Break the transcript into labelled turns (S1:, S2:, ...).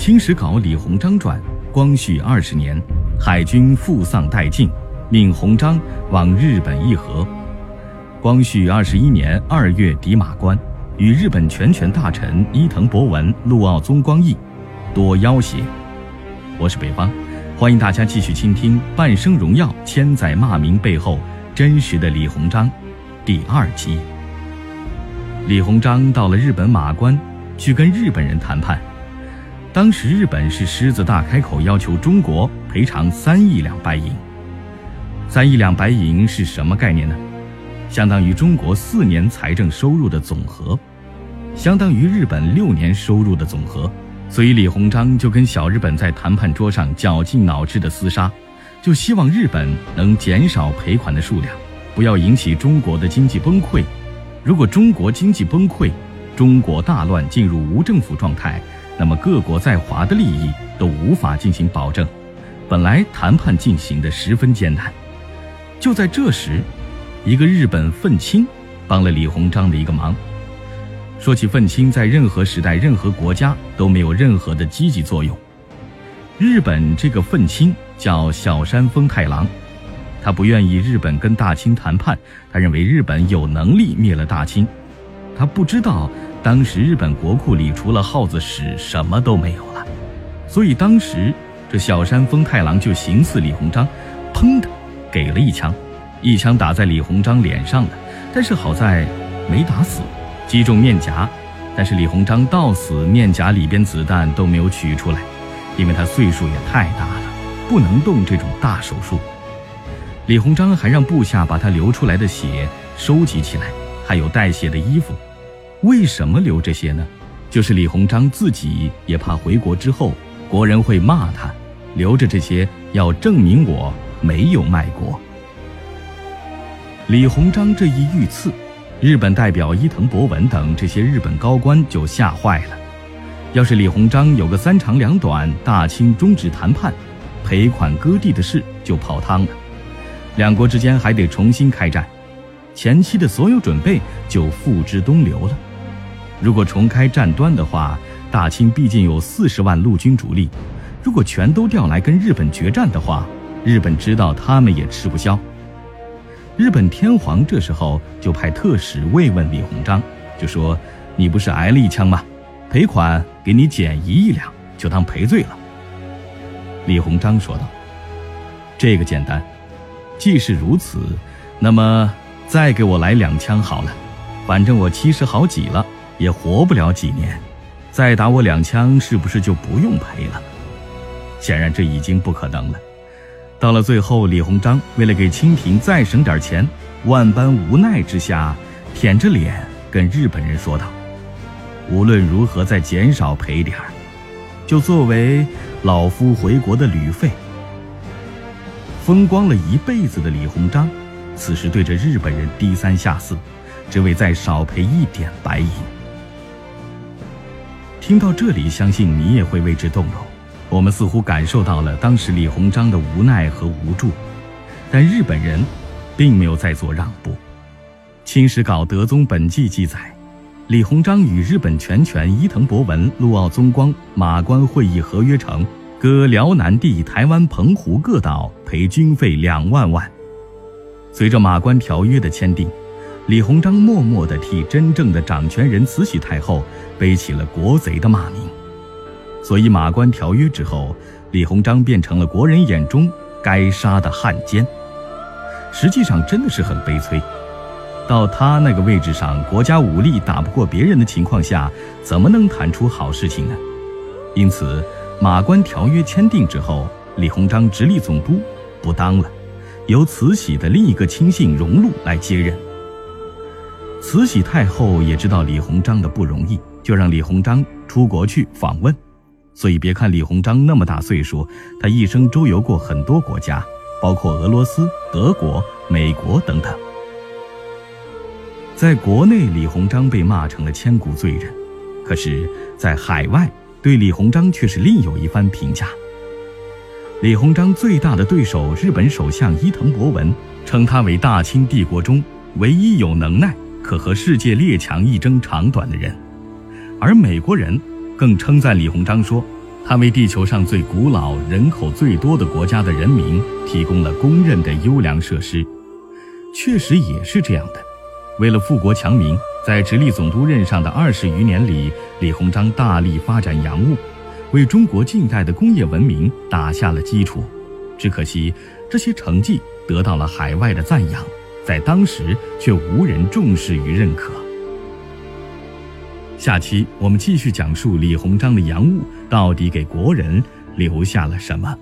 S1: 清史稿李鸿章传，光绪二十年，海军覆丧殆尽，命鸿章往日本议和。光绪二十一年二月抵马关，与日本全权大臣伊藤博文、陆奥宗光议，多要挟。我是北方，欢迎大家继续倾听《半生荣耀，千载骂名》背后真实的李鸿章，第二集。李鸿章到了日本马关，去跟日本人谈判。当时日本是狮子大开口，要求中国赔偿三亿两白银。三亿两白银是什么概念呢？相当于中国四年财政收入的总和，相当于日本六年收入的总和。所以李鸿章就跟小日本在谈判桌上绞尽脑汁的厮杀，就希望日本能减少赔款的数量，不要引起中国的经济崩溃。如果中国经济崩溃，中国大乱进入无政府状态，那么各国在华的利益都无法进行保证。本来谈判进行的十分艰难，就在这时，一个日本愤青帮了李鸿章的一个忙。说起愤青，在任何时代、任何国家都没有任何的积极作用。日本这个愤青叫小山丰太郎。他不愿意日本跟大清谈判，他认为日本有能力灭了大清。他不知道当时日本国库里除了耗子屎什么都没有了，所以当时这小山丰太郎就行刺李鸿章，砰的给了一枪，一枪打在李鸿章脸上了，但是好在没打死，击中面颊，但是李鸿章到死面颊里边子弹都没有取出来，因为他岁数也太大了，不能动这种大手术。李鸿章还让部下把他流出来的血收集起来，还有带血的衣服。为什么留这些呢？就是李鸿章自己也怕回国之后国人会骂他，留着这些要证明我没有卖国。李鸿章这一遇刺，日本代表伊藤博文等这些日本高官就吓坏了。要是李鸿章有个三长两短，大清终止谈判，赔款割地的事就泡汤了。两国之间还得重新开战，前期的所有准备就付之东流了。如果重开战端的话，大清毕竟有四十万陆军主力，如果全都调来跟日本决战的话，日本知道他们也吃不消。日本天皇这时候就派特使慰问李鸿章，就说：“你不是挨了一枪吗？赔款给你减一亿两，就当赔罪了。”李鸿章说道：“这个简单。”既是如此，那么再给我来两枪好了，反正我七十好几了，也活不了几年，再打我两枪，是不是就不用赔了？显然这已经不可能了。到了最后，李鸿章为了给清廷再省点钱，万般无奈之下，舔着脸跟日本人说道：“无论如何再减少赔点儿，就作为老夫回国的旅费。”风光了一辈子的李鸿章，此时对着日本人低三下四，只为再少赔一点白银。听到这里，相信你也会为之动容。我们似乎感受到了当时李鸿章的无奈和无助，但日本人并没有再做让步。《清史稿德宗本纪》记载，李鸿章与日本全权伊藤博文、陆奥宗光马关会议合约成。割辽南地、台湾、澎湖各岛赔军费两万万。随着马关条约的签订，李鸿章默默地替真正的掌权人慈禧太后背起了国贼的骂名。所以马关条约之后，李鸿章变成了国人眼中该杀的汉奸。实际上真的是很悲催。到他那个位置上，国家武力打不过别人的情况下，怎么能谈出好事情呢？因此。马关条约签订之后，李鸿章直隶总督不当了，由慈禧的另一个亲信荣禄来接任。慈禧太后也知道李鸿章的不容易，就让李鸿章出国去访问。所以别看李鸿章那么大岁数，他一生周游过很多国家，包括俄罗斯、德国、美国等等。在国内，李鸿章被骂成了千古罪人，可是，在海外。对李鸿章却是另有一番评价。李鸿章最大的对手日本首相伊藤博文称他为大清帝国中唯一有能耐可和世界列强一争长短的人，而美国人更称赞李鸿章说：“他为地球上最古老、人口最多的国家的人民提供了公认的优良设施。确实也是这样的。为了富国强民，在直隶总督任上的二十余年里，李鸿章大力发展洋务，为中国近代的工业文明打下了基础。只可惜，这些成绩得到了海外的赞扬，在当时却无人重视与认可。下期我们继续讲述李鸿章的洋务到底给国人留下了什么。